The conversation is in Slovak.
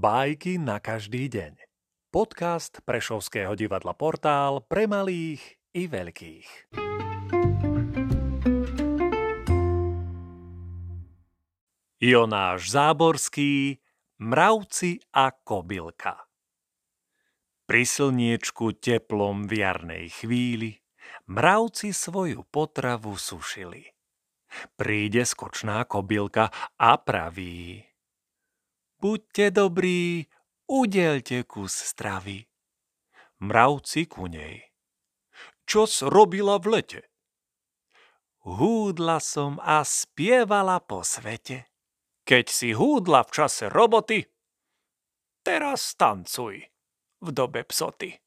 Bajky na každý deň. Podcast Prešovského divadla Portál pre malých i veľkých. Jonáš Záborský, Mravci a kobylka Pri slniečku teplom v jarnej chvíli mravci svoju potravu sušili. Príde skočná kobylka a praví Buďte dobrí, udelte kus stravy. Mravci ku nej. Čo robila v lete? Húdla som a spievala po svete. Keď si húdla v čase roboty, teraz tancuj v dobe psoty.